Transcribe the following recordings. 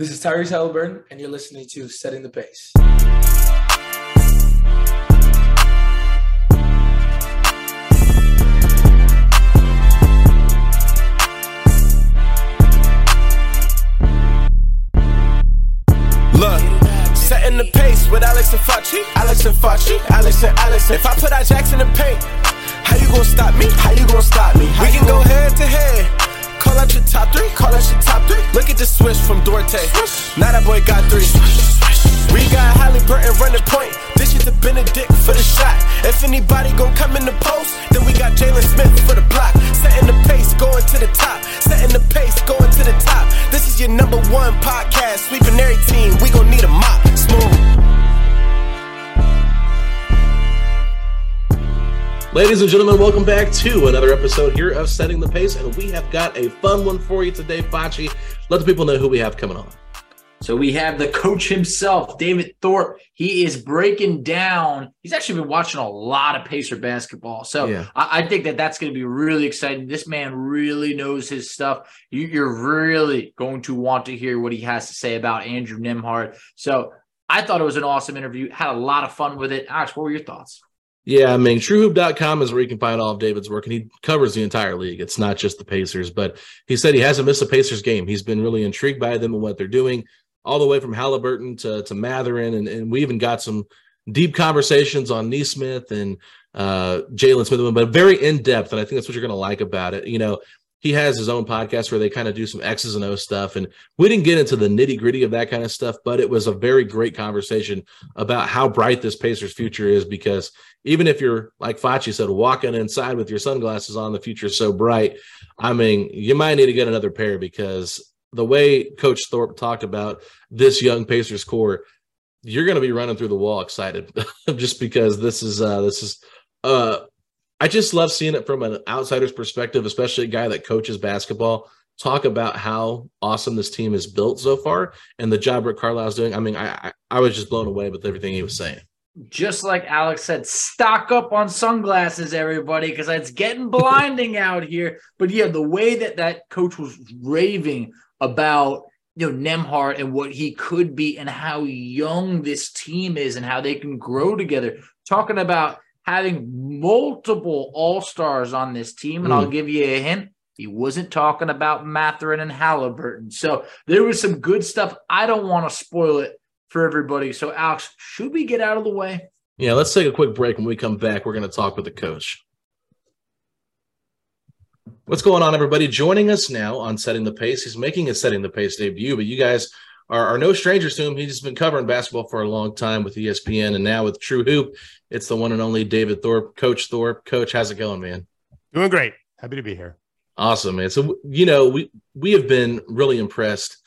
This is Tyrese Halliburton, and you're listening to Setting the Pace. Setting the pace with Alex and Fauci, Alex and Fauci, Alex and Alex. If I put our jacks in the paint, how you gonna stop me? How you gonna stop me? We can go head to head. Call out your top three, call out your top three. Look at the switch from Duarte. Now that boy got three. We got Halliburton running point. This is the Benedict for the shot. If anybody gon' come in the post, then we got Jalen Smith for the block. Setting the pace, going to the top. Setting the pace, going to the top. This is your number one podcast. Sweeping every team. We gon' need a mop. Smooth. Ladies and gentlemen, welcome back to another episode here of Setting the Pace, and we have got a fun one for you today, Fachi. Let the people know who we have coming on. So we have the coach himself, David Thorpe. He is breaking down. He's actually been watching a lot of Pacer basketball. So Yeah. I, I think that that's going to be really exciting. This man really knows his stuff. You, you're really going to want to hear what he has to say about Andrew Nembhard. So I thought it was an awesome interview. Had a lot of fun with it. Alex, what were your thoughts? Yeah, I mean, truehoop.com is where you can find all of David's work, and he covers the entire league. It's not just the Pacers, but he said he hasn't missed a Pacers game. He's been really intrigued by them and what they're doing, all the way from Halliburton to, to Mathurin. And, and we even got some deep conversations on Nesmith and uh, Jalen Smith, but very in depth. And I think that's what you're going to like about it. You know, he has his own podcast where they kind of do some X's and O stuff. And we didn't get into the nitty gritty of that kind of stuff, but it was a very great conversation about how bright this Pacers future is because even if you're like Fachi said, walking inside with your sunglasses on, the future is so bright. I mean, you might need to get another pair because the way Coach Thorpe talked about this young Pacers core, you're going to be running through the wall excited just because this is uh this is uh I just love seeing it from an outsider's perspective, especially a guy that coaches basketball. Talk about how awesome this team is built so far and the job Rick Carlisle's doing. I mean, I I, I was just blown away with everything he was saying. Just like Alex said, stock up on sunglasses, everybody, because it's getting blinding out here. But yeah, the way that that coach was raving about you know Nembhard and what he could be and how young this team is and how they can grow together. Talking about having multiple all stars on this team, and I'll hmm. give you a hint. He wasn't talking about Mathurin and Halliburton. So there was some good stuff. I don't want to spoil it for everybody. So, Alex, should we get out of the way? Yeah, let's take a quick break. When we come back, we're going to talk with the coach. What's going on, everybody? Joining us now on Setting the Pace. He's making a Setting the Pace debut, but you guys are, are no strangers to him. He's been covering basketball for a long time with ESPN and now with True Hoop. It's the one and only David Thorpe. Coach Thorpe. Coach, how's it going, man? Doing great. Happy to be here. Awesome, man. So you know, we we have been really impressed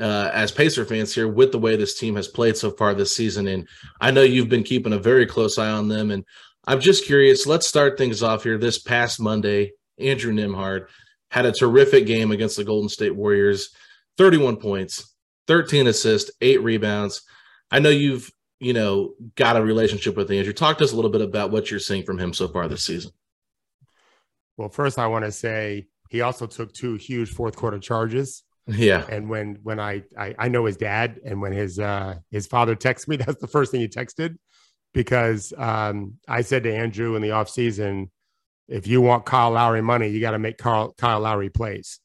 uh, as Pacer fans here with the way this team has played so far this season, and I know you've been keeping a very close eye on them. And I'm just curious. Let's start things off here. This past Monday, Andrew Nembhard had a terrific game against the Golden State Warriors. 31 points, 13 assists, eight rebounds. I know you've you know got a relationship with Andrew. Talk to us a little bit about what you're seeing from him so far this season. Well, first, I want to say he also took two huge fourth quarter charges. Yeah, And when when I, I I know his dad, and when his uh his father texted me, that's the first thing he texted because um I said to Andrew in the offseason, if you want Kyle Lowry money, you got to make Carl, Kyle Lowry plays.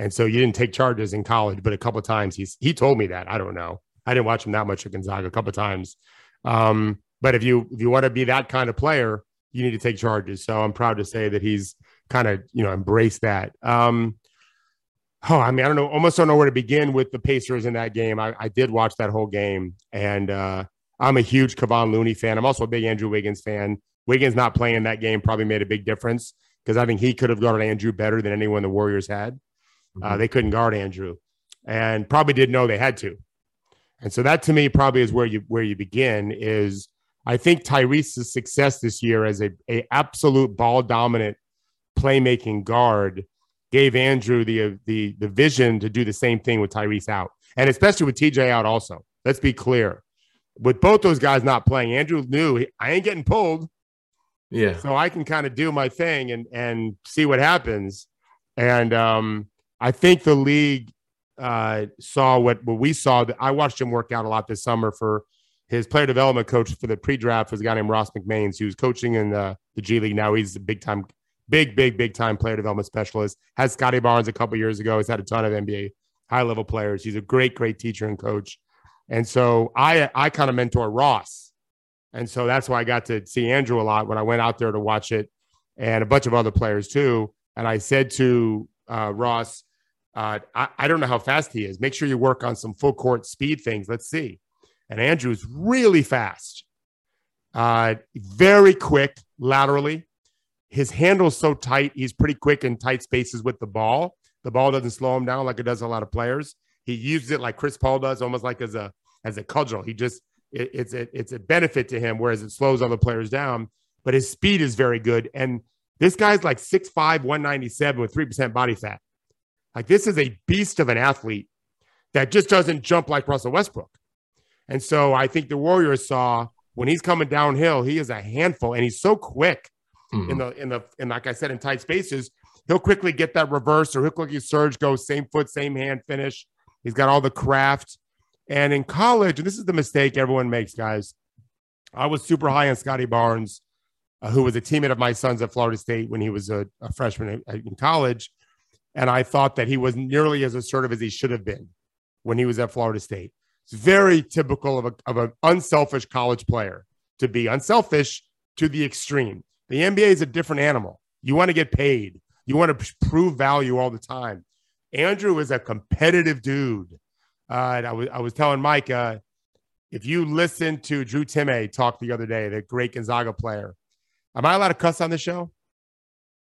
And so you didn't take charges in college, but a couple times he's he told me that. I don't know. I didn't watch him that much at Gonzaga a couple times. Um, but if you if you want to be that kind of player, you need to take charges. So I'm proud to say that he's kind of you know embraced that. Um, oh, I mean, I don't know, almost don't know where to begin with the Pacers in that game. I, I did watch that whole game, and uh, I'm a huge Kevon Looney fan. I'm also a big Andrew Wiggins fan. Wiggins not playing that game probably made a big difference because I think he could have guarded Andrew better than anyone the Warriors had. Uh, they couldn't guard Andrew, and probably didn't know they had to. And so that to me probably is where you where you begin is I think Tyrese's success this year as a, a absolute ball dominant playmaking guard gave Andrew the the the vision to do the same thing with Tyrese out, and especially with TJ out. Also, let's be clear, with both those guys not playing, Andrew knew I ain't getting pulled, Yeah. so I can kind of do my thing and and see what happens. And um, I think the league uh, saw what what we saw. That I watched him work out a lot this summer for his player development coach for the pre-draft was a guy named Ross McMains, who's coaching in the, the G League now. He's a big time, big, big, big time player development specialist. Had Scottie Barnes a couple years ago. He's had a ton of NBA high level players. He's a great, great teacher and coach. And so I I kind of mentor Ross. And so that's why I got to see Andrew a lot when I went out there to watch it and a bunch of other players too. And I said to uh, Ross, uh, I, I don't know how fast he is. Make sure you work on some full court speed things. Let's see. And Andrew's really fast, uh, very quick laterally. His handle's so tight, he's pretty quick in tight spaces with the ball. The ball doesn't slow him down like it does a lot of players. He uses it like Chris Paul does, almost like as a as a cudgel. He just it, it's a it's a benefit to him, whereas it slows other players down. But his speed is very good, and this guy's like 6'5", 197 with three percent body fat. Like this is a beast of an athlete that just doesn't jump like Russell Westbrook. And so I think the Warriors saw when he's coming downhill, he is a handful, and he's so quick Mhm. in the in the and like I said in tight spaces. He'll quickly get that reverse, or he'll quickly surge, go same foot, same hand finish. He's got all the craft. And in college, and this is the mistake everyone makes, guys. I was super high on Scottie Barnes, uh, who was a teammate of my son's at Florida State when he was a, a freshman in college. And I thought that he was nearly as assertive as he should have been when he was at Florida State. It's very typical of, a, of an unselfish college player to be unselfish to the extreme. The NBA is a different animal. You want to get paid, you want to prove value all the time. Andrew is a competitive dude. Uh, I, was, I was telling Mike, uh, if you listen to Drew Timme talk the other day, the great Gonzaga player, am I allowed to cuss on the show?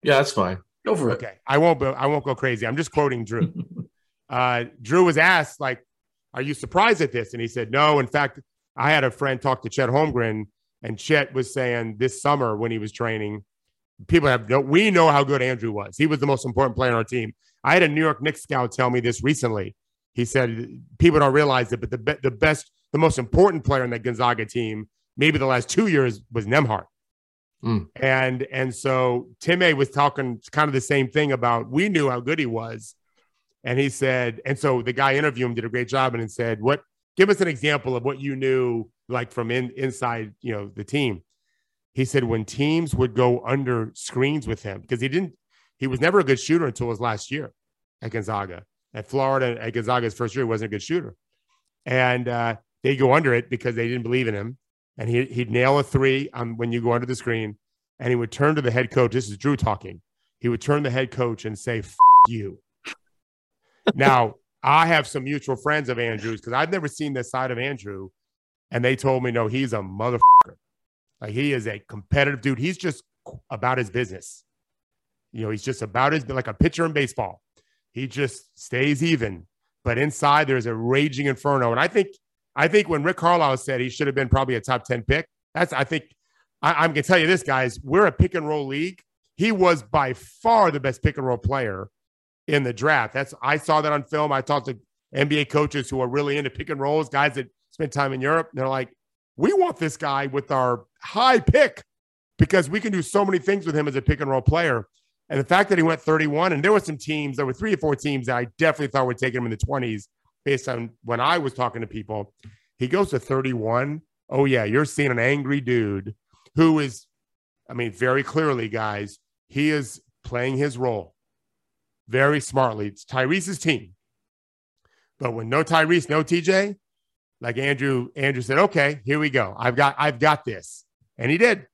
Yeah, that's fine. Go for it. Okay, I won't. Go, I won't go crazy. I'm just quoting Drew. uh, Drew was asked, like, "Are you surprised at this?" And he said, "No. In fact, I had a friend talk to Chet Holmgren, and Chet was saying this summer when he was training, people have no. We know how good Andrew was. He was the most important player on our team. I had a New York Knicks scout tell me this recently. He said people don't realize it, but the be- the best, the most important player in that Gonzaga team, maybe the last two years, was Nembhard." Mm. And and so Timme was talking kind of the same thing about we knew how good he was. And he said, and so the guy interviewed him did a great job and said, What give us an example of what you knew like from in, inside, you know, the team. He said when teams would go under screens with him, because he didn't, he was never a good shooter until his last year at Gonzaga. At Florida, at Gonzaga's first year, he wasn't a good shooter. And uh, they go under it because they didn't believe in him and he, he'd nail a three um, when you go under the screen. And he would turn to the head coach. This is Drew talking. He would turn the head coach and say, you. now, I have some mutual friends of Andrew's because I've never seen this side of Andrew. And they told me, no, he's a motherfucker. Like he is a competitive dude. He's just about his business. You know, he's just about his, like a pitcher in baseball. He just stays even. But inside, there's a raging inferno. And I think I think when Rick Carlisle said he should have been probably a top 10 pick, that's, I think, I, I'm going to tell you this, guys, we're a pick and roll league. He was by far the best pick and roll player in the draft. That's, I saw that on film. I talked to NBA coaches who are really into pick and rolls, guys that spend time in Europe. They're like, we want this guy with our high pick because we can do so many things with him as a pick and roll player. And the fact that he went 31, and there were some teams, there were three or four teams that I definitely thought would take him in the 20s based on when I was talking to people. He goes to 31. Oh, yeah, you're seeing an angry dude who is, I mean, very clearly, guys, he is playing his role very smartly. It's Tyrese's team. But when no Tyrese, no TJ, like Andrew, Andrew said, okay, here we go. I've got, I've got this. And he did.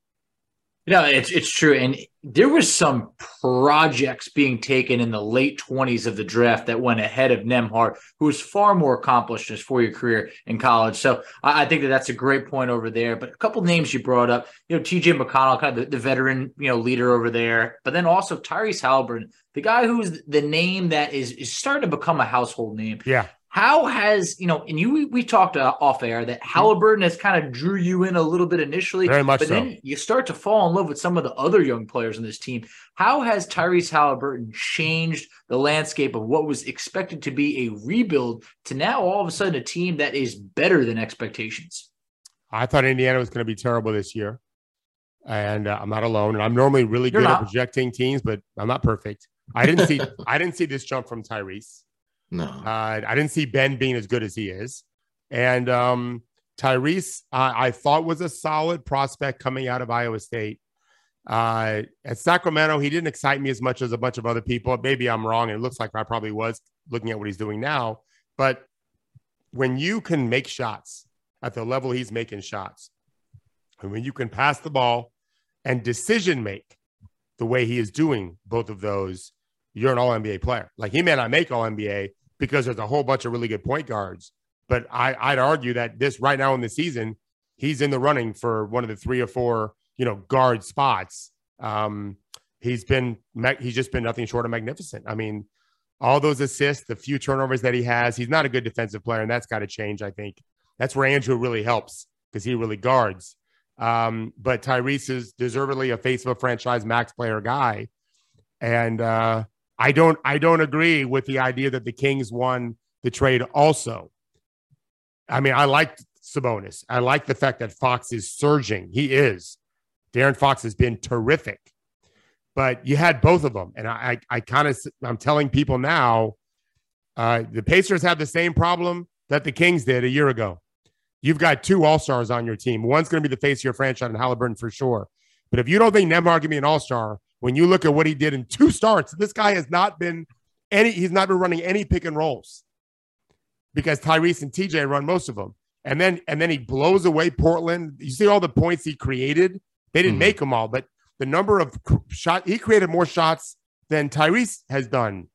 No, it's it's true, and there was some projects being taken in the late twenties of the draft that went ahead of Nembhard, who was far more accomplished in his four year career in college. So I, I, think that that's a great point over there. But a couple names you brought up, you know, T.J. McConnell, kind of the, the, veteran, you know, leader over there, but then also Tyrese Halliburton, the guy who's the name that is is starting to become a household name. Yeah. How has you know? And you we talked uh, off air that Halliburton has kind of drew you in a little bit initially, Very much but so. then you start to fall in love with some of the other young players in this team. How has Tyrese Halliburton changed the landscape of what was expected to be a rebuild to now all of a sudden a team that is better than expectations? I thought Indiana was going to be terrible this year, and uh, I'm not alone. And I'm normally really You're good at projecting teams, but I'm not perfect. I didn't see I didn't see this jump from Tyrese. No. Uh, I didn't see Ben being as good as he is, and um, Tyrese I I thought was a solid prospect coming out of Iowa State. Uh, at Sacramento, he didn't excite me as much as a bunch of other people. Maybe I'm wrong, it looks like I probably was looking at what he's doing now. But when you can make shots at the level he's making shots, and when you can pass the ball and decision make the way he is doing both of those, you're an all NBA player. Like he may not make all NBA because there's a whole bunch of really good point guards. But I, I'd argue that this right now in the season, he's in the running for one of the three or four, you know, guard spots. Um, he's been he's just been nothing short of magnificent. I mean, all those assists, the few turnovers that he has, he's not a good defensive player, and that's got to change. I think that's where Andrew really helps because he really guards. Um, but Tyrese is deservedly a face of a franchise max player guy, and uh, I don't I don't agree with the idea that the Kings won the trade. Also, I mean I like Sabonis. I like the fact that Fox is surging. He is. De'Aaron Fox has been terrific, but you had both of them, and I I, I kind of I'm telling people now, uh, the Pacers have the same problem that the Kings did a year ago. You've got two All Stars on your team. One's going to be the face of your franchise, and Halliburton for sure. But if you don't think Nembhard can be an All Star, when you look at what he did in two starts, this guy has not been any. He's not been running any pick and rolls because Tyrese and TJ run most of them. And then and then he blows away Portland. You see all the points he created. They didn't Mhm. make them all, but the number of shot he created more shots than Tyrese has done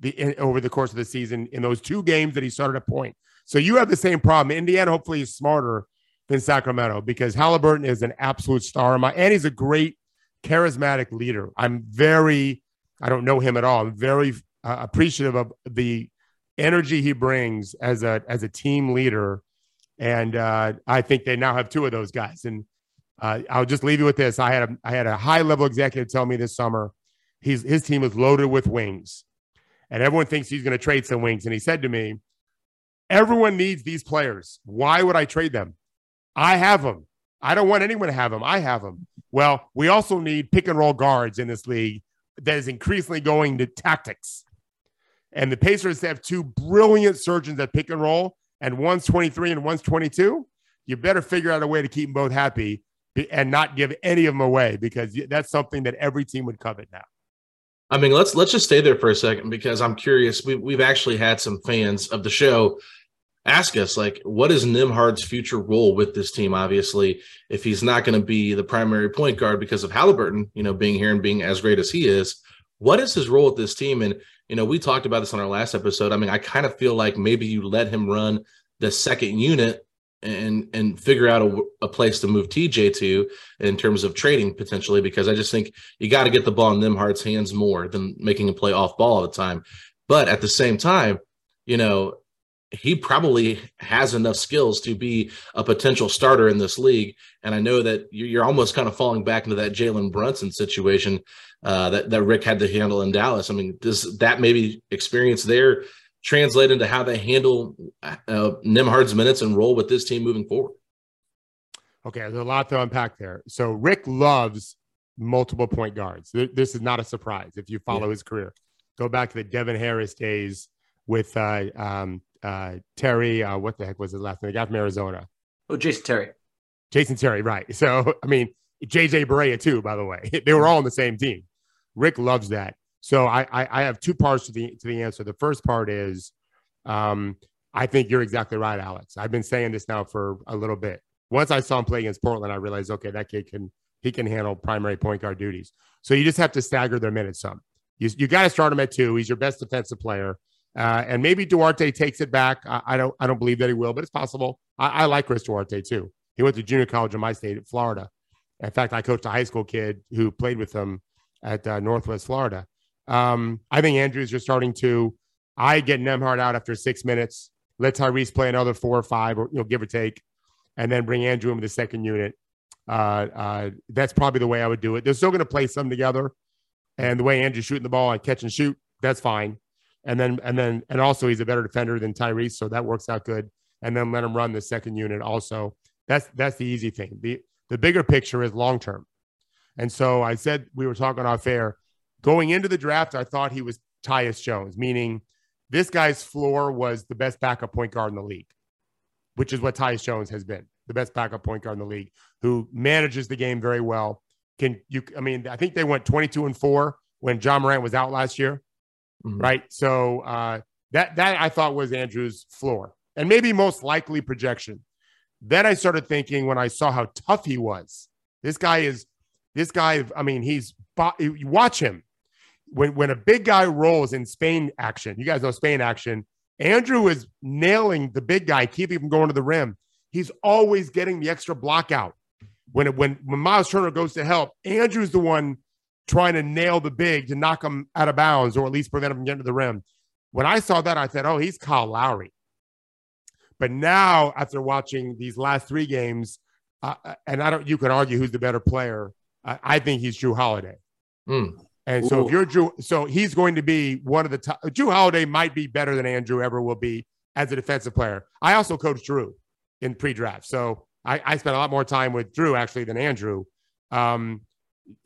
the in, over the course of the season in those two games that he started a point. So you have the same problem. Indiana hopefully is smarter than Sacramento because Halliburton is an absolute star. My and he's a great charismatic leader. I'm very I don't know him at all. I'm very uh, appreciative of the energy he brings as a as a team leader. And uh, I think they now have two of those guys. And uh, I'll just leave you with this. I had a I had a high level executive tell me this summer he's his team is loaded with wings, and everyone thinks he's going to trade some wings. And he said to me, "Everyone needs these players. Why would I trade them? I have them. I don't want anyone to have them. I have them. Well, we also need pick and roll guards in this league that is increasingly going to tactics. And the Pacers have two brilliant surgeons at pick and roll, and one's 23 and one's 22. You better figure out a way to keep them both happy and not give any of them away because that's something that every team would covet now. I mean, let's let's just stay there for a second because I'm curious. We, we've actually had some fans of the show ask us, like, what is Nembhard's future role with this team? Obviously, if he's not going to be the primary point guard because of Halliburton, you know, being here and being as great as he is, what is his role with this team? And you know, we talked about this on our last episode. I mean, I kind of feel like maybe you let him run the second unit and and figure out a, a place to move TJ to in terms of trading potentially because I just think you got to get the ball in Nembhard's hands more than making a play off ball all the time. But at the same time, you know, he probably has enough skills to be a potential starter in this league. And I know that you're almost kind of falling back into that Jalen Brunson situation uh, that that Rick had to handle in Dallas. I mean, does that maybe experience there translate into how they handle uh, Nembhard's minutes and role with this team moving forward? Okay, there's a lot to unpack there. So Rick loves multiple point guards. This is not a surprise if you follow yeah. his career. Go back to the Devin Harris days with uh, um, uh, Terry. Uh, what the heck was his last name? The guy from Arizona. Oh, Jason Terry. Jason Terry, right? So I mean, JJ Barea too. By the way, they were all on the same team. Rick loves that. So I, I, I have two parts to the to the answer. The first part is, um, I think you're exactly right, Alex. I've been saying this now for a little bit. Once I saw him play against Portland, I realized, okay, that kid can he can handle primary point guard duties. So you just have to stagger their minutes some. You you got to start him at two. He's your best defensive player, uh, and maybe Duarte takes it back. I, I, don't I don't believe that he will, but it's possible. I, I like Chris Duarte too. He went to junior college in my state, at Florida. In fact, I coached a high school kid who played with him at uh, Northwest Florida. Um, I think Andrews are starting to. I get Nembhard out after six minutes. let Tyrese play another four or five, or you know, give or take, and then bring Andrew in with the second unit. Uh, uh, that's probably the way I would do it. They're still going to play some together, and the way Andrew's shooting the ball and catch and shoot, that's fine. And then and then and also he's a better defender than Tyrese, so that works out good. And then let him run the second unit also. That's that's the easy thing. The the bigger picture is long term. And so I said we were talking off air. Going into the draft, I thought he was Tyus Jones, meaning this guy's floor was the best backup point guard in the league, which is what Tyus Jones has been, the best backup point guard in the league, who manages the game very well. Can you? I mean, I think they went 22 and four when John Morant was out last year, mm-hmm. right? So uh, that that I thought was Andrew's floor, and maybe most likely projection. Then I started thinking when I saw how tough he was. This guy is, this guy. I mean, he's. Watch him when when a big guy rolls in Spain action, you guys know Spain action. Andrew is nailing the big guy, keeping him going to the rim. He's always getting the extra block out. When when when Miles Turner goes to help, Andrew's the one trying to nail the big to knock him out of bounds or at least prevent him from getting to the rim. When I saw that, I said, "Oh, he's Kyle Lowry." But now, after watching these last three games, uh, and I don't, you can argue who's the better player. I, I think he's Jrue Holiday. Mm. And so Ooh. if you're Jrue, so he's going to be one of the top. Jrue Holiday might be better than Andrew ever will be as a defensive player. I also coached Jrue in pre-draft, so I, I spent a lot more time with Jrue actually than Andrew. Um,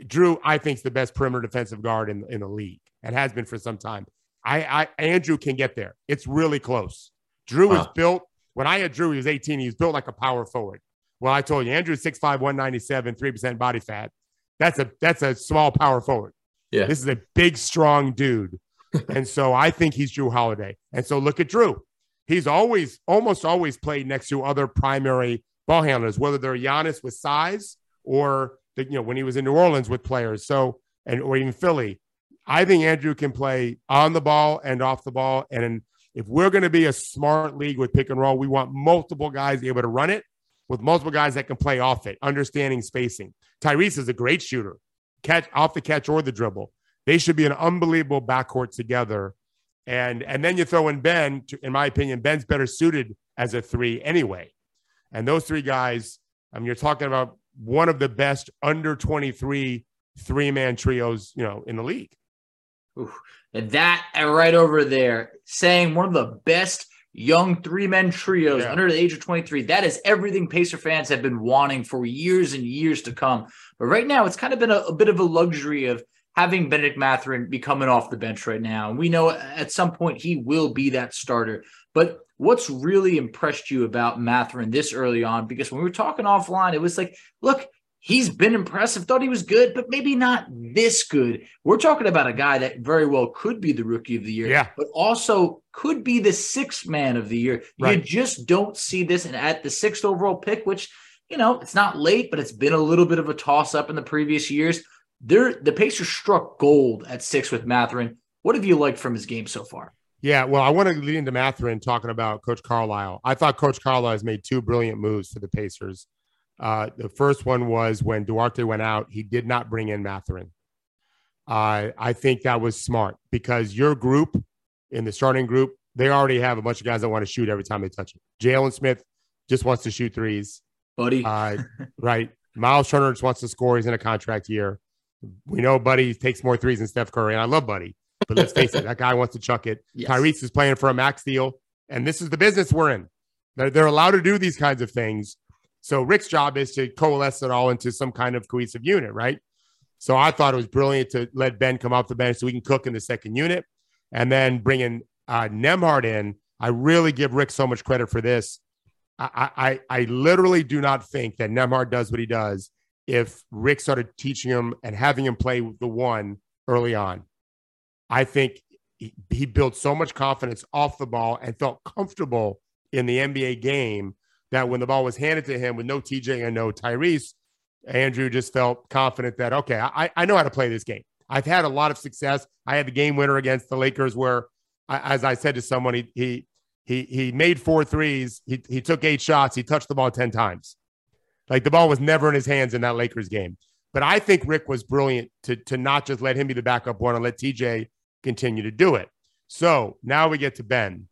Jrue, I think, is the best perimeter defensive guard in, in the league and has been for some time. I, I Andrew can get there. It's really close. Jrue wow. is built. When I had Jrue, he was 18. He was built like a power forward. Well, I told you, Andrew's 6'5", 197, 3% body fat. That's a that's a small power forward. Yeah. This is a big, strong dude. and so I think he's Jrue Holiday. And so look at Jrue. He's always, almost always played next to other primary ball handlers, whether they're Giannis with size or, you know, when he was in New Orleans with players. So, and or even Philly. I think Andrew can play on the ball and off the ball. And if we're going to be a smart league with pick and roll, we want multiple guys able to run it with multiple guys that can play off it, understanding spacing. Tyrese is a great shooter catch off the catch or the dribble. They should be an unbelievable backcourt together. And and then you throw in Ben. To, in my opinion, Ben's better suited as a three anyway. And those three guys, I mean, you're talking about one of the best under 23 three man trios, you know, in the league. Ooh, and that right over there, saying one of the best young three men trios yeah. under the age of 23. That is everything Pacer fans have been wanting for years and years to come. But right now, it's kind of been a, a bit of a luxury of having Benedict Mathurin be coming off the bench right now. And we know at some point he will be that starter. But what's really impressed you about Mathurin this early on? Because when we were talking offline, it was like, look, he's been impressive. Thought he was good, but maybe not this good. We're talking about a guy that very well could be the rookie of the year, yeah. but also could be the sixth man of the year. Right. You just don't see this. And at the sixth overall pick, which, you know, it's not late, but it's been a little bit of a toss up in the previous years. There, the Pacers struck gold at six with Mathurin. What have you liked from his game so far? Yeah, well, I want to lead into Mathurin talking about Coach Carlisle. I thought Coach Carlisle has made two brilliant moves for the Pacers. Uh, the first one was when Duarte went out, he did not bring in Mathurin. Uh, I think that was smart because your group in the starting group, they already have a bunch of guys that want to shoot every time they touch it. Jalen Smith just wants to shoot threes. Buddy. Uh, right. Miles Turner just wants to score. He's in a contract year. We know Buddy takes more threes than Steph Curry, and I love Buddy. But let's face it, that guy wants to chuck it. Yes. Tyrese is playing for a max deal, and this is the business we're in. They're, they're allowed to do these kinds of things. So Rick's job is to coalesce it all into some kind of cohesive unit, right? So I thought it was brilliant to let Ben come off the bench so we can cook in the second unit, and then bringing uh, Nembhard in. I really give Rick so much credit for this. I, I, I literally do not think that Nembhard does what he does if Rick started teaching him and having him play the one early on. I think he, he built so much confidence off the ball and felt comfortable in the NBA game that when the ball was handed to him with no TJ and no Tyrese, Andrew just felt confident that, okay, I, I know how to play this game. I've had a lot of success. I had the game winner against the Lakers where, as I said to someone, he, he, he, he made four threes. He, he took eight shots. He touched the ball 10 times. Like the ball was never in his hands in that Lakers game. But I think Rick was brilliant to, to not just let him be the backup one and let TJ continue to do it. So now we get to Ben.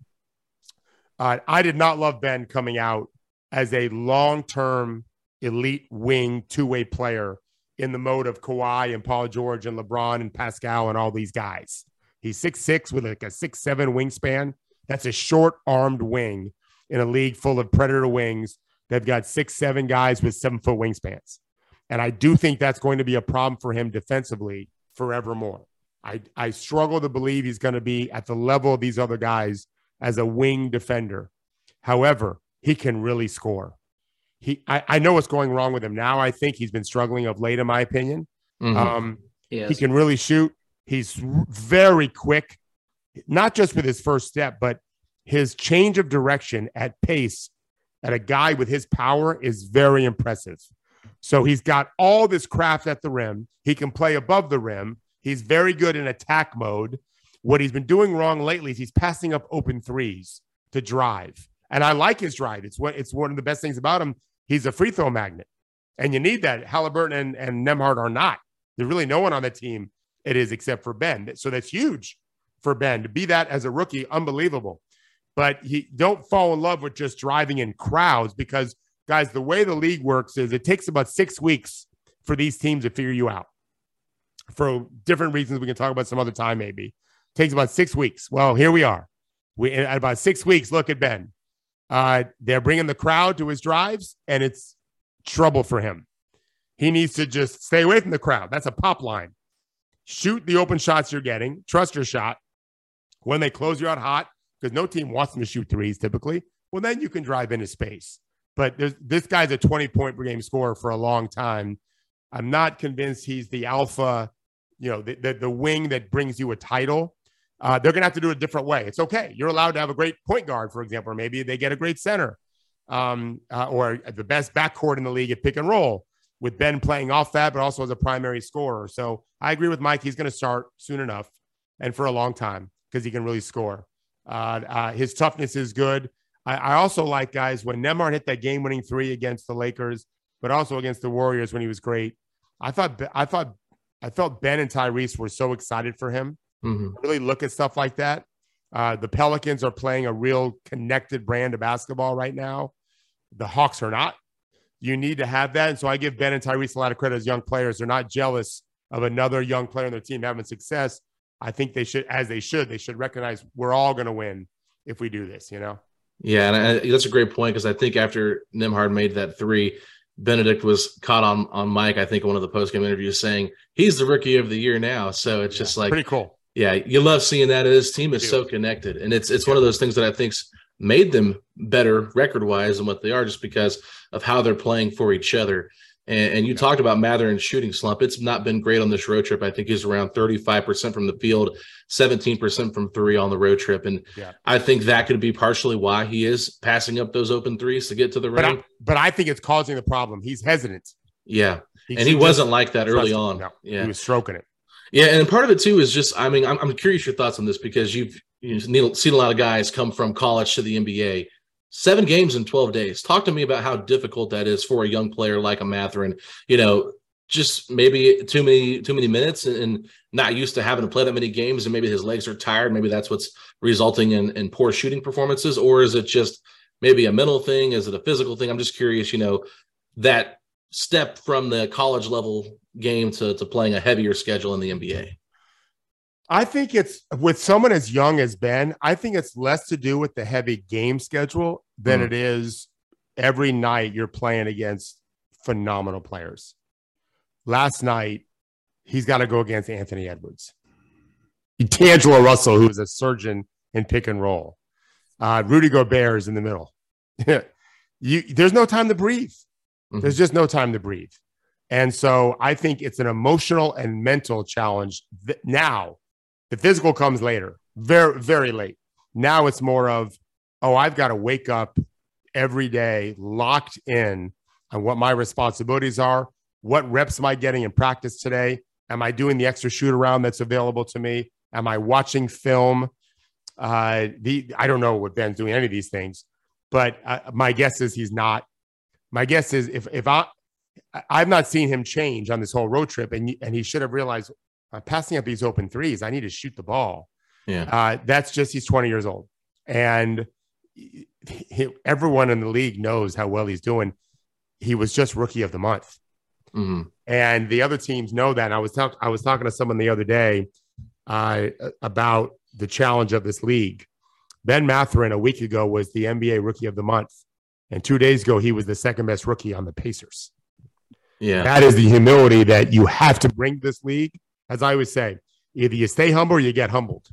Uh, I did not love Ben coming out as a long term elite wing two way player in the mode of Kawhi and Paul George and LeBron and Pascal and all these guys. He's six six with like a six seven wingspan. That's a short armed wing in a league full of predator wings. They've got six seven guys with seven foot wingspans, and I do think that's going to be a problem for him defensively forevermore. I I struggle to believe he's going to be at the level of these other guys as a wing defender. However, he can really score. He, I, I know what's going wrong with him now. I think he's been struggling of late, in my opinion. Mhm. Um, Yes. he can really shoot. He's very quick, not just with his first step, but his change of direction at pace at a guy with his power is very impressive. So he's got all this craft at the rim. He can play above the rim. He's very good in attack mode. What he's been doing wrong lately is he's passing up open threes to drive. And I like his drive. It's what it's one of the best things about him. He's a free throw magnet. And you need that. Halliburton and, and Nembhard are not. There's really no one on the team it is except for Ben. So that's huge for Ben to be that as a rookie, unbelievable. But he don't fall in love with just driving in crowds because guys, the way the league works is it takes about six weeks for these teams to figure you out. For different reasons, we can talk about some other time. Maybe takes about six weeks. Well, here we are. We at about six weeks. Look at Ben. Uh, they're bringing the crowd to his drives, and it's trouble for him. He needs to just stay away from the crowd. That's a pop line. Shoot the open shots you're getting. Trust your shot. When they close you out hot, because no team wants them to shoot threes typically, well, then you can drive into space. But this guy's a 20 point per game scorer for a long time. I'm not convinced he's the alpha, you know, the, the, the wing that brings you a title. Uh, they're going to have to do it a different way. It's okay. You're allowed to have a great point guard, for example, or maybe they get a great center um, uh, or the best backcourt in the league at pick and roll with Ben playing off that, but also as a primary scorer. So I agree with Mike. He's going to start soon enough and for a long time because he can really score. Uh, uh, his toughness is good. I, I also like guys when Nembhard hit that game-winning three against the Lakers, but also against the Warriors when he was great. I thought I thought I felt Ben and Tyrese were so excited for him. Mhm. Really look at stuff like that. Uh, the Pelicans are playing a real connected brand of basketball right now. The Hawks are not. You need to have that. And so I give Ben and Tyrese a lot of credit as young players. They're not jealous of another young player on their team having success. I think they should, as they should, they should recognize we're all going to win if we do this, you know? Yeah, and I, that's a great point because I think after Nembhard made that three, Benedict was caught on on mic. I think in one of the post game interviews saying he's the rookie of the year now. So it's just like, Pretty cool. yeah, you love seeing that. His team is so connected, and it's it's one of those things that I think's made them better record wise than what they are, just because of how they're playing for each other. And, and you talked about Mathurin shooting slump. It's not been great on this road trip. I think he's around 35% from the field, 17% from three on the road trip. And Yeah. I think that could be partially why he is passing up those open threes to get to the But rim. I, but I think it's causing the problem. He's hesitant. yeah. and he wasn't like that early on. No, yeah. He was stroking it. Yeah, and part of it too is just I mean I'm, I'm curious your thoughts on this because you've seen seen a lot of guys come from college to the NBA. Seven games in 12 days. Talk to me about how difficult that is for a young player like a Mathurin. You know, just maybe too many too many minutes and, and not used to having to play that many games, and maybe his legs are tired. Maybe that's what's resulting in, in poor shooting performances, or is it just maybe a mental thing? Is it a physical thing? I'm just curious. You know, that step from the college level game to, to playing a heavier schedule in the NBA. I think it's with someone as young as Ben, I think it's less to do with the heavy game schedule than Mm. it is every night you're playing against phenomenal players. Last night, he's got to go against Anthony Edwards, D'Angelo Russell, who is a surgeon in pick and roll. Uh, Rudy Gobert is in the middle. you, there's no time to breathe. Mhm. There's just no time to breathe. And so I think it's an emotional and mental challenge now. The physical comes later, very, very late. Now it's more of, oh, I've got to wake up every day locked in on what my responsibilities are. What reps am I getting in practice today? Am I doing the extra shoot around that's available to me? Am I watching film? Uh, the I don't know what Ben's doing any of these things, but uh, my guess is he's not. My guess is if if I I've not seen him change on this whole road trip, and and he should have realized I'm passing up these open threes. I need to shoot the ball. Yeah. Uh, that's just he's 20 years old, and he, everyone in the league knows how well he's doing. He was just rookie of the month, Mhm. and the other teams know that. And I was talking, I was talking to someone the other day uh, about the challenge of this league. Ben Mathurin a week ago was the NBA rookie of the month, and two days ago he was the second best rookie on the Pacers. Yeah. That is the humility that you have to bring to this league. As I always say, either you stay humble or you get humbled.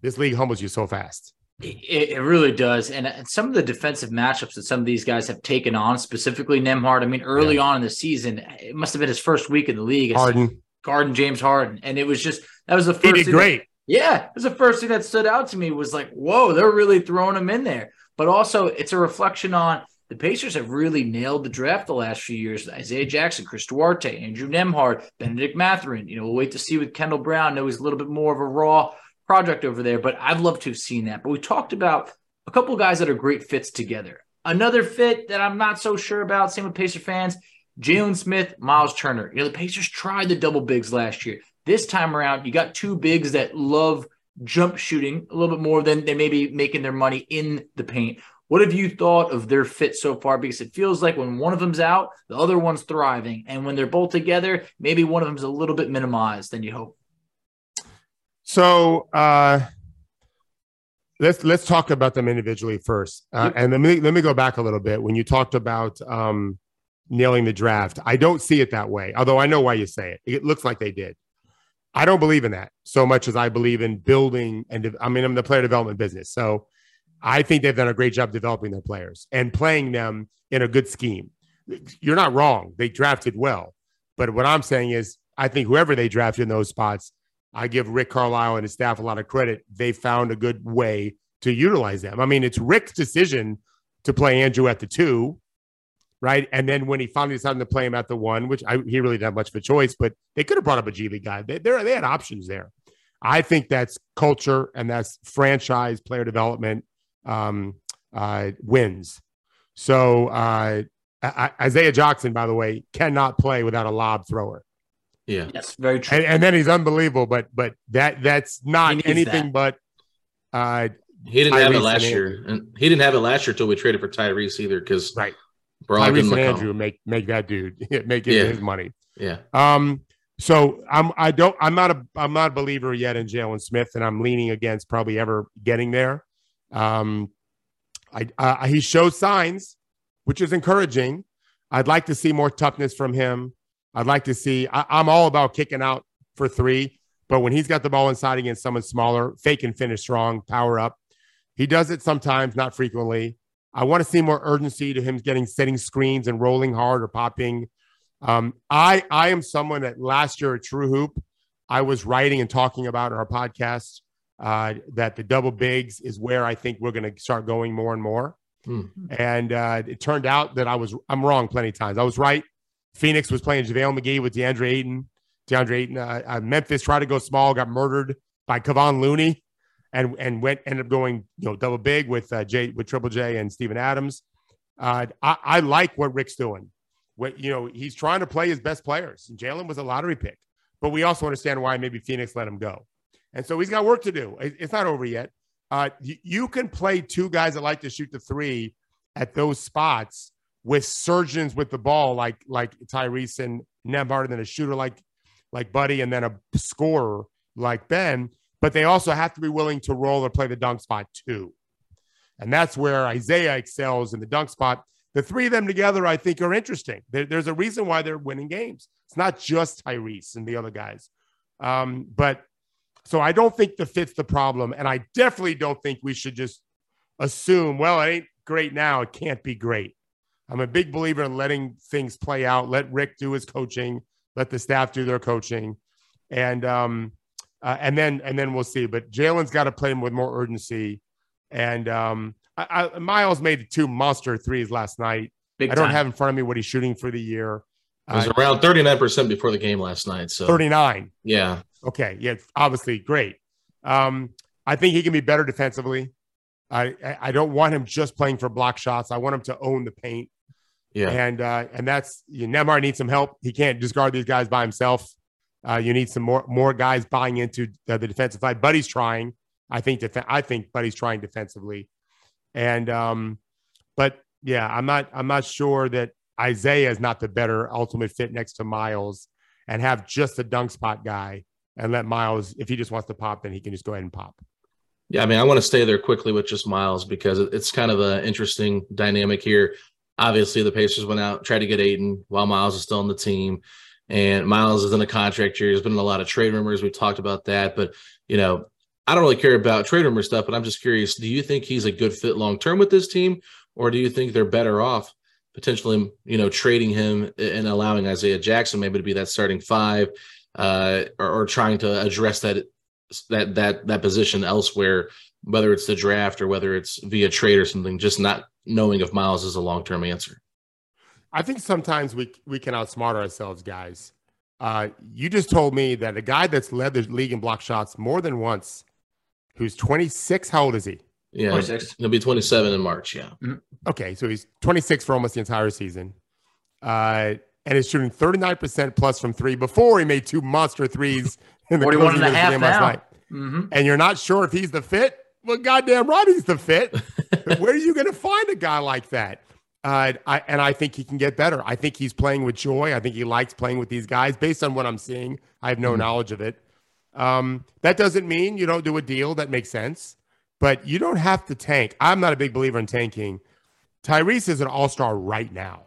This league humbles you so fast. It, it really does. And, and some of the defensive matchups that some of these guys have taken on, specifically Nembhard, I mean, early on in the season, it must have been his first week in the league. Harden, Garden James Harden. And it was just, that was the first he did thing that- great. Yeah, it was the first thing that stood out to me was like, whoa, they're really throwing him in there. But also, it's a reflection on the Pacers have really nailed the draft the last few years. Isaiah Jackson, Chris Duarte, Andrew Nembhard, Benedict Mathurin. You know, we'll wait to see with Kendall Brown. know he's a little bit more of a raw project over there, but I'd love to have seen that. But we talked about a couple guys that are great fits together. Another fit that I'm not so sure about, same with Pacer fans, Jalen Smith, Miles Turner. You know, the Pacers tried the double bigs last year. This time around, you got two bigs that love jump shooting a little bit more than they may be making their money in the paint. What have you thought of their fit so far? Because it feels like when one of them's out, the other one's thriving. And when they're both together, maybe one of them's a little bit minimized than you hope. So uh, let's let's talk about them individually first, uh, and let me let me go back a little bit. When you talked about um, nailing the draft, I don't see it that way. Although I know why you say it. It looks like they did. I don't believe in that so much as I believe in building and de- I mean I'm in the player development business, so I think they've done a great job developing their players and playing them in a good scheme. You're not wrong; they drafted well, but what I'm saying is I think whoever they drafted in those spots I give Rick Carlisle and his staff a lot of credit. They found a good way to utilize them. I mean, it's Rick's decision to play Andrew at the two, right? And then when he finally decided to play him at the one, which I, he really didn't have much of a choice, but they could have brought up a G League guy. They, they had options there. I think that's culture and that's franchise player development um, uh, wins. So uh, I- I- Isaiah Jackson, by the way, cannot play without a lob thrower Yeah. Yes, very true. and, and then he's unbelievable. But but that that's not anything that. but uh, He didn't have it last and year. And he didn't have it last year until we traded for Tyrese either because Right. Brogdon Tyrese and McCollum. Andrew make make that dude make it Yeah. his money. Yeah. Um, so I'm I don't I'm not a I'm not a believer yet in Jalen Smith, and I'm leaning against probably ever getting there. Um, I uh, he shows signs, which is encouraging. I'd like to see more toughness from him. I'd like to see. I, I'm all about kicking out for three, but when he's got the ball inside against someone smaller, fake and finish strong, power up. He does it sometimes, not frequently. I want to see more urgency to him getting setting screens and rolling hard or popping. Um, I I am someone that last year at True Hoop, I was writing and talking about in our podcast uh, that the double bigs is where I think we're going to start going more and more. Hmm. And uh, it turned out that I was I'm wrong plenty of times. I was right. Phoenix was playing JaVale McGee with DeAndre Ayton. DeAndre Ayton. Uh, uh, Memphis tried to go small, got murdered by Kevon Looney, and and went ended up going you know double big with uh, J with Triple J and Steven Adams. Uh, I, I like what Rick's doing. What you know he's trying to play his best players. Jalen was a lottery pick, but we also understand why maybe Phoenix let him go, and so he's got work to do. It's not over yet. Uh, you, can play two guys that like to shoot the three at those spots with surgeons with the ball, like like Tyrese and Nembhard, and then a shooter like like Buddy, and then a scorer like Ben. But they also have to be willing to roll or play the dunk spot too, and that's where Isaiah excels in the dunk spot. The three of them together, I think, are interesting. There, there's a reason why they're winning games. It's not just Tyrese and the other guys, um, but so I don't think the fit's the problem, and I definitely don't think we should just assume, well, it ain't great now, it can't be great. I'm a big believer in letting things play out. Let Rick do his coaching. Let the staff do their coaching, and um, uh, and then and then we'll see. But Jalen's got to play him with more urgency. And um, I, I, Miles made two monster threes last night. Big I don't time. have in front of me what he's shooting for the year. It was Uh, around 39% before the game last night. So 39. yeah. Okay, yeah, obviously great. Um, I think he can be better defensively. I I- I don't want him just playing for block shots. I want him to own the paint, Yeah. and uh, and that's you, know, Nemar needs some help. He can't just guard these guys by himself. Uh, you need some more more guys buying into uh, the defensive side. Buddy's trying. I think def- I think Buddy's trying defensively. And um, but yeah, I'm not I'm not sure that Isaiah is not the better ultimate fit next to Miles and have just a dunk spot guy and let Miles, if he just wants to pop, then he can just go ahead and pop. Yeah, I mean, I want to stay there quickly with just Miles because it's kind of an interesting dynamic here. Obviously, the Pacers went out, tried to get Ayton while Miles is still on the team. And Miles is in a contract year. There's been a lot of trade rumors. We talked about that. But, you know, I don't really care about trade rumor stuff, but I'm just curious do you think he's a good fit long term with this team? Or do you think they're better off potentially, you know, trading him and allowing Isaiah Jackson maybe to be that starting five uh, or, or trying to address that that that that position elsewhere, whether it's the draft or whether it's via trade or something, just not knowing if Miles is a long term answer. I think sometimes we we can outsmart ourselves, guys. Uh, you just told me that a guy that's led the league in block shots more than once, who's 26. How old is he? Yeah, 26. he'll be 27 in March. Yeah. Mm-hmm. Okay, so he's 26 for almost the entire season, uh, and is shooting 39% plus from three. Before he made two monster threes in the 41 and a half game last night. Mm-hmm. And you're not sure if he's the fit. Well, goddamn right, he's the fit. Where are you going to find a guy like that? Uh, I, and I think he can get better. I think he's playing with joy. I think he likes playing with these guys. Based on what I'm seeing, I have no mm-hmm. knowledge of it. Um, that doesn't mean you don't do a deal that makes sense, but you don't have to tank. I'm not a big believer in tanking. Tyrese is an all star right now.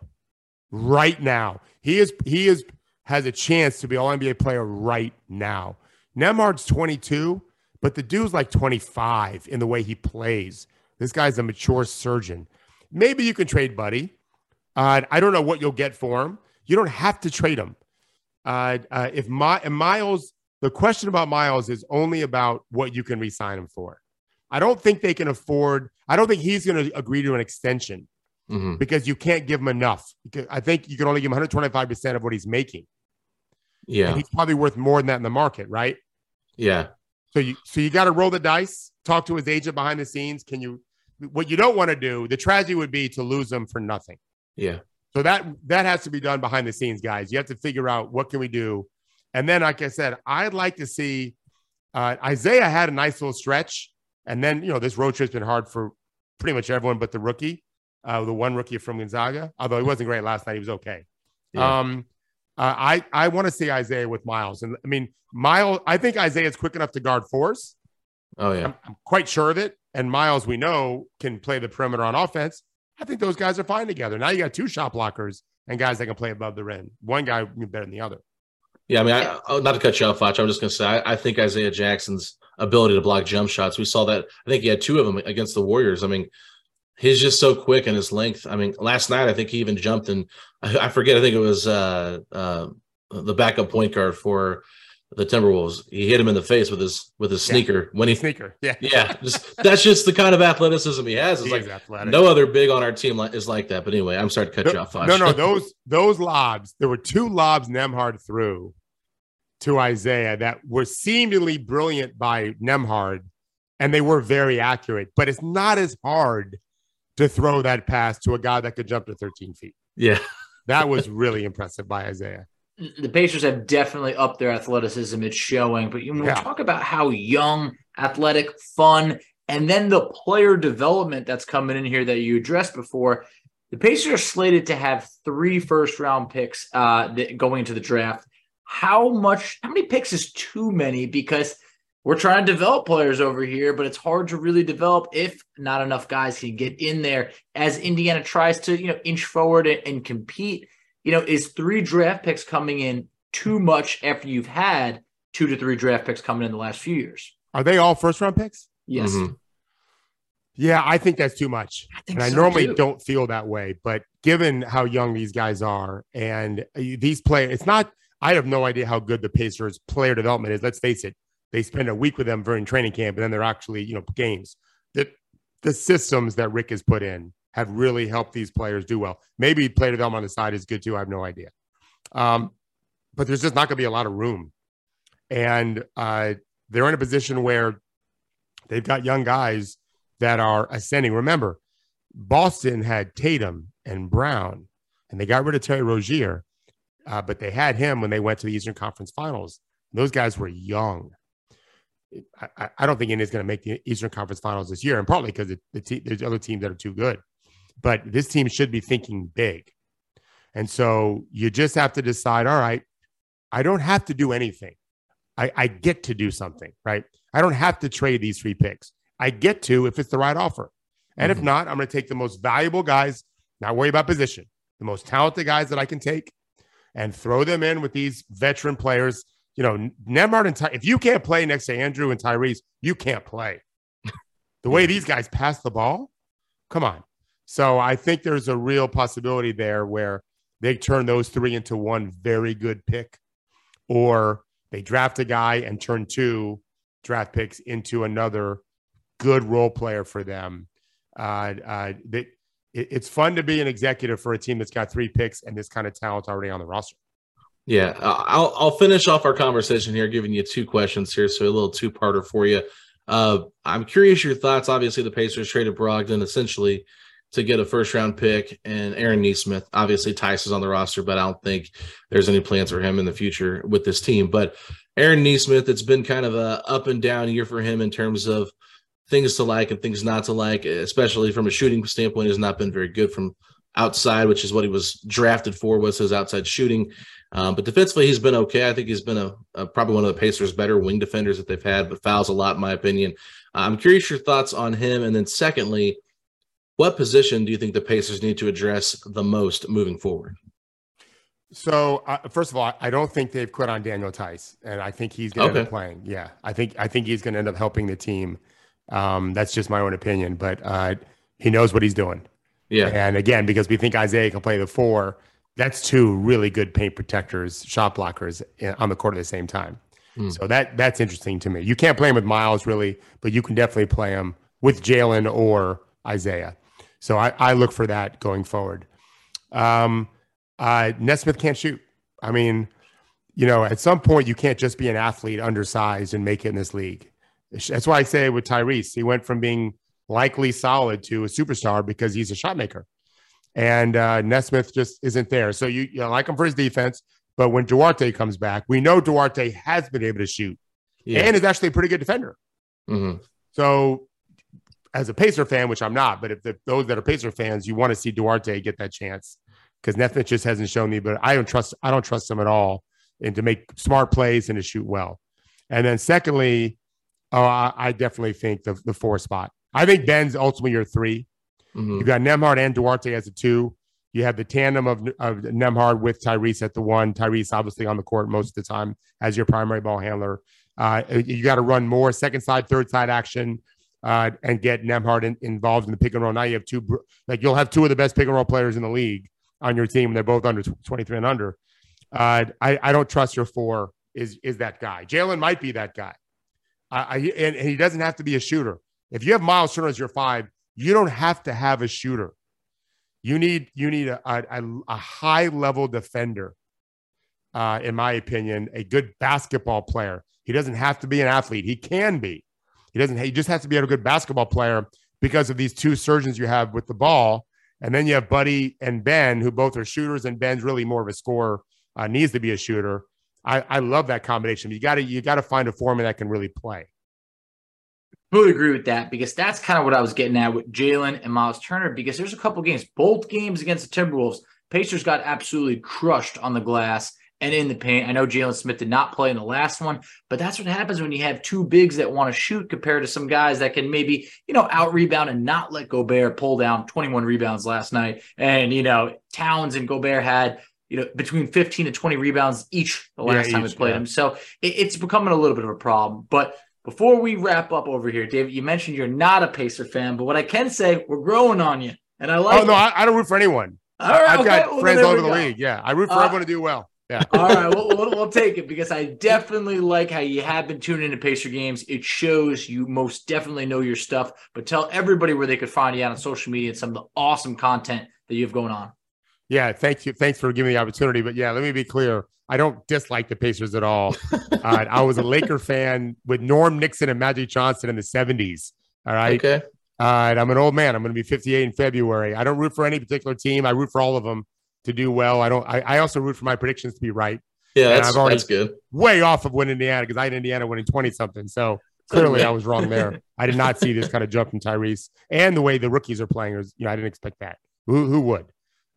Right now, he is he is has a chance to be all NBA player right now. Nembhard's 22, but the dude's like 25 in the way he plays. This guy's a mature surgeon. Maybe you can trade Buddy. Uh, I don't know what you'll get for him. You don't have to trade him. Uh, uh, if My- Miles, the question about Miles is only about what you can resign him for. I don't think they can afford. I don't think he's going to agree to an extension mm-hmm. because you can't give him enough. I think you can only give him 125 percent of what he's making. Yeah, and he's probably worth more than that in the market, right? Yeah. So you so you got to roll the dice. Talk to his agent behind the scenes. Can you what you don't want to do, the tragedy would be to lose them for nothing. Yeah. So that that has to be done behind the scenes, guys. You have to figure out what can we do. And then, like I said, I'd like to see uh, Isaiah had a nice little stretch, and then you know this road trip's been hard for pretty much everyone but the rookie, uh, the one rookie from Gonzaga. Although he wasn't great last night, he was okay. Yeah. Um, uh, I I want to see Isaiah with Miles, and I mean Miles. I think Isaiah is quick enough to guard force. Oh yeah, I'm, I'm quite sure of it and Miles, we know, can play the perimeter on offense. I think those guys are fine together. Now you got two shot blockers and guys that can play above the rim. One guy better than the other. Yeah, I mean, I, oh, not to cut you off, Foch. I'm just going to say, I, I, think Isaiah Jackson's ability to block jump shots. We saw that. I think he had two of them against the Warriors. I mean, he's just so quick and his length. I mean, last night I think he even jumped and I, I forget. I think it was uh, uh, the backup point guard for the Timberwolves. He hit him in the face with his with his sneaker yeah. when he sneaker. Yeah, yeah. Just that's just the kind of athleticism he has. It's like no other big on our team is like that. But anyway, I'm sorry to cut no, you off. No, no, those those lobs. There were two lobs Nembhard threw to Isaiah that were seemingly brilliant by Nembhard, and they were very accurate. But it's not as hard to throw that pass to a guy that could jump to 13 feet. Yeah, that was really impressive by Isaiah the Pacers have definitely upped their athleticism. It's showing. But when yeah. we talk about how young, athletic, fun, and then the player development that's coming in here that you addressed before, the Pacers are slated to have three first round picks uh, going into the draft. How much? How many picks is too many? Because we're trying to develop players over here, but it's hard to really develop if not enough guys can get in there. As Indiana tries to, you know, inch forward and, and compete you know, is three draft picks coming in too much after you've had two to three draft picks coming in the last few years? Are they all first round picks? Yes. Mm-hmm. Yeah, I think that's too much. I and so I normally too. don't feel that way, but given how young these guys are and these players, it's not, I have no idea how good the Pacers player development is. Let's face it. They spend a week with them during training camp, and then they're actually, you know, games. The, the systems that Rick has put in have really helped these players do well. Maybe player development on the side is good too. I have no idea. Um, but there's just not going to be a lot of room. And uh, they're in a position where they've got young guys that are ascending. Remember, Boston had Tatum and Brown, and they got rid of Terry Rozier, uh, but they had him when they went to the Eastern Conference Finals. Those guys were young. I, I don't think Indiana's going to make the Eastern Conference Finals this year, and partly because the te- there's other teams that are too good. But this team should be thinking big, and so you just have to decide. All right, I don't have to do anything. I, I get to do something, right? I don't have to trade these three picks. I get to if it's the right offer, and Mhm. if not, I'm going to take the most valuable guys. Not worry about position. The most talented guys that I can take, and throw them in with these veteran players you know, Nembhard and Ty, if you can't play next to Andrew and Tyrese, you can't play. the way these guys pass the ball, come on. So I think there's a real possibility there where they turn those three into one very good pick, or they draft a guy and turn two draft picks into another good role player for them. Uh, uh, they, it, it's fun to be an executive for a team that's got three picks and this kind of talent already on the roster. Yeah, uh, I'll I'll finish off our conversation here, giving you two questions here, so a little two parter for you. Uh, I'm curious your thoughts. Obviously, the Pacers traded Brogdon essentially to get a first round pick and Aaron Nesmith. Obviously, Theis is on the roster, but I don't think there's any plans for him in the future with this team. But Aaron Nesmith, it's been kind of a up and down year for him in terms of things to like and things not to like, especially from a shooting standpoint, has not been very good from outside, which is what he was drafted for, was his outside shooting. Um, but defensively, he's been okay. I think he's been a, a, probably one of the Pacers' better wing defenders that they've had, but fouls a lot, in my opinion. Uh, I'm curious your thoughts on him. And then, secondly, what position do you think the Pacers need to address the most moving forward? So, uh, first of all, I don't think they've quit on Daniel Theis, and I think he's going to Okay. end up playing. Yeah, I think I think he's going to end up helping the team. Um, that's just my own opinion, but uh, he knows what he's doing. Yeah. And again, because we think Isaiah can play the four, that's two really good paint protectors, shot blockers on the court at the same time. Hmm. So that that's interesting to me. You can't play him with Miles really, but you can definitely play him with Jalen or Isaiah. So I, I look for that going forward. Um, uh, Nesmith can't shoot. I mean, you know, at some point you can't just be an athlete, undersized, and make it in this league. That's why I say with Tyrese, he went from being likely solid to a superstar because he's a shot maker, and uh, Nesmith just isn't there. So you, you like him for his defense, but when Duarte comes back, we know Duarte has been able to shoot Yeah. and is actually a pretty good defender. Mhm. So, as a Pacer fan, which I'm not, but if the, those that are Pacer fans, you want to see Duarte get that chance because Nesmith just hasn't shown me. But I don't trust. I don't trust him at all, and to make smart plays and to shoot well. And then secondly, oh, I, I definitely think the the four spot. I think Ben's ultimately your three. Mhm. You've got Nembhard and Duarte as a two. You have the tandem of, of Nembhard with Tyrese at the one. Tyrese obviously on the court most of the time as your primary ball handler. Uh, you got to run more second side, third side action, uh, and get Nembhard in, involved in the pick and roll. Now you have two, like you'll have two of the best pick and roll players in the league on your team. And they're both under 23 and under. Uh, I, I don't trust your four is is that guy. Jalen might be that guy. I, I and, and he doesn't have to be a shooter. If you have Miles Turner as your five, you don't have to have a shooter. You need you need a, a, a high level defender, uh, in my opinion, a good basketball player. He doesn't have to be an athlete. He can be. He doesn't. He just has to be a good basketball player because of these two surgeons you have with the ball, and then you have Buddy and Ben, who both are shooters, and Ben's really more of a scorer. Uh, needs to be a shooter. I, I love that combination. You got to you got to find a foreman that can really play. Totally agree with that because that's kind of what I was getting at with Jalen and Miles Turner. Because there's a couple games, both games against the Timberwolves, Pacers got absolutely crushed on the glass and in the paint. I know Jalen Smith did not play in the last one, but that's what happens when you have two bigs that want to shoot compared to some guys that can maybe, you know, out rebound and not let Gobert pull down 21 rebounds last night. And, you know, Towns and Gobert had, you know, between 15 and 20 rebounds each the Yeah, last time we played yeah. them. So it, it's becoming a little bit of a problem. But before we wrap up over here, David, you mentioned you're not a Pacer fan, but what I can say, we're growing on you. And I like oh no. I, I don't root for anyone. All right, I've okay, got well, friends all over the go. league. Yeah, I root for Uh, everyone to do well. Yeah. All right, we'll, we'll, we'll take it because I definitely like how you have been tuning into Pacer games. It shows you most definitely know your stuff. But tell everybody where they could find you out on social media and some of the awesome content that you have going on. Yeah, thank you. Thanks for giving me the opportunity. But yeah, let me be clear. I don't dislike the Pacers at all. uh, I was a Laker fan with Norm Nixon and Magic Johnson in the 70s. All right. Okay. Uh, and I'm an old man. I'm going to be 58 in February. I don't root for any particular team. I root for all of them to do well. I don't. I, I also root for my predictions to be right. Yeah, And that's, that's good. Way off of winning Indiana because I had Indiana winning 20 something. So clearly I was wrong there. I did not see this kind of jump from Tyrese and the way the rookies are playing. Was, you know, I didn't expect that. Who, who would?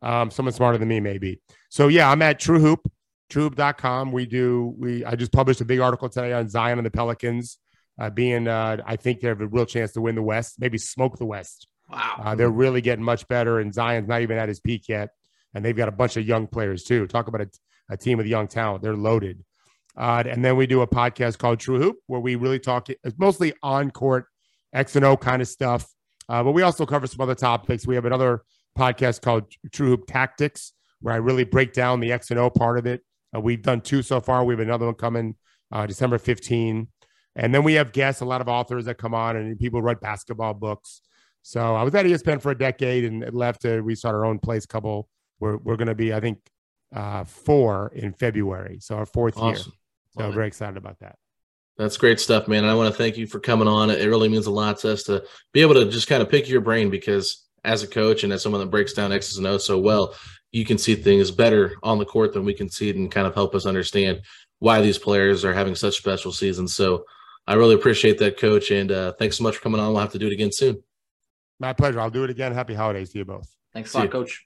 Um, someone smarter than me, maybe. So yeah, I'm at True Hoop, truehoop.com. We do, we, I just published a big article today on Zion and the Pelicans uh, being, uh, I think they have a real chance to win the West, maybe smoke the West. Wow. Uh, they're really getting much better, and Zion's not even at his peak yet. And they've got a bunch of young players too. Talk about a, a team with young talent. They're loaded. Uh, and then we do a podcast called True Hoop, where we really talk. It's mostly on court, X and O kind of stuff, uh, but we also cover some other topics. We have another podcast called True Hoop Tactics, where I really break down the X and O part of it. Uh, we've done two so far. We have another one coming uh, December 15. And then we have guests, a lot of authors that come on, and people write basketball books. So I was at ESPN for a decade and left to restart our own place. Couple, we're we're going to be, I think, uh, four in February, so our fourth Awesome. year. So Love it. very excited about that. That's great stuff, man. And I want to thank you for coming on. It really means a lot to us to be able to just kind of pick your brain because as a coach and as someone that breaks down X's and O's so well, you can see things better on the court than we can see it and kind of help us understand why these players are having such special seasons. So I really appreciate that, coach. And uh, thanks so much for coming on. We'll have to do it again soon. My pleasure. I'll do it again. Happy holidays to you both. Thanks a lot, coach.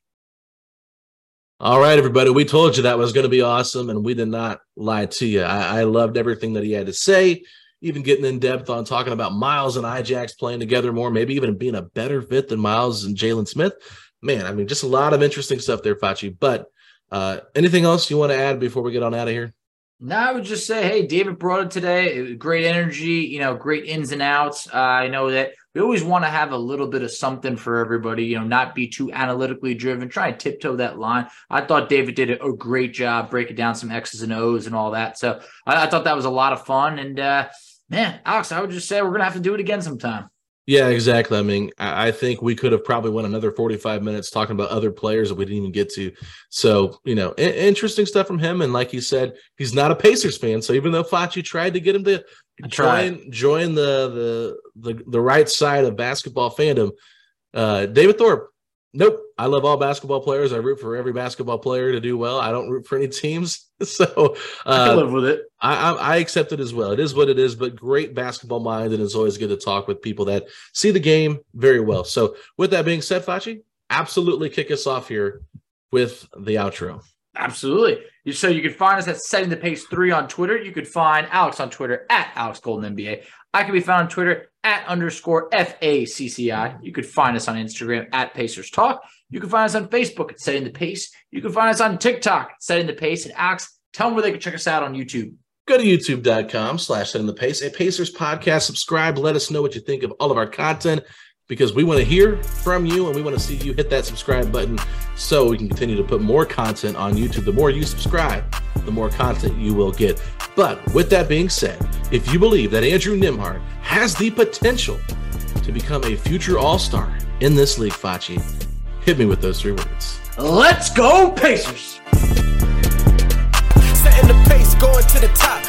All right, everybody. We told you that was going to be awesome, and we did not lie to you. I, I loved everything that he had to say, even getting in depth on talking about Miles and Ijax playing together more, maybe even being a better fit than Miles and Jalen Smith. Man, I mean, just a lot of interesting stuff there, Fachi. But uh, anything else you want to add before we get on out of here? No, I would just say, hey, David brought it today. Great energy, you know, great ins and outs. Uh, I know that we always want to have a little bit of something for everybody, you know, not be too analytically driven, try and tiptoe that line. I thought David did a, a great job breaking down some X's and O's and all that. So I, I thought that was a lot of fun. And uh, man, Alex, I would just say we're going to have to do it again sometime. Yeah, exactly. I mean, I think we could have probably went another 45 minutes talking about other players that we didn't even get to. So, you know, i- interesting stuff from him. And like he said, he's not a Pacers fan. So even though Fachi tried to get him to tried. join join the, the the the right side of basketball fandom, uh, David Thorpe, nope. I love all basketball players. I root for every basketball player to do well. I don't root for any teams. So I uh, live with it. I, I, I accept it as well. It is what it is, but great basketball mind, and it's always good to talk with people that see the game very well. So, with that being said, Fachi, absolutely kick us off here with the outro. Absolutely. You- So you can find us at Setting the Pace 3 on Twitter. You could find Alex on Twitter at Alex Golden NBA. I can be found on Twitter at underscore FACCI. You could find us on Instagram at Pacers Talk. You can find us on Facebook at Setting the Pace. You can find us on TikTok at Setting the Pace. And Alex, tell them where they can check us out on YouTube. Go to youtube.com slash setting the pace, a Pacers podcast. Subscribe. Let us know what you think of all of our content because we want to hear from you and we want to see you hit that subscribe button so we can continue to put more content on YouTube. The more you subscribe, the more content you will get. But with that being said, if you believe that Andrew Nembhard has the potential to become a future all star in this league, Fachi, hit me with those three words. Let's go, Pacers! Setting the pace, going to the top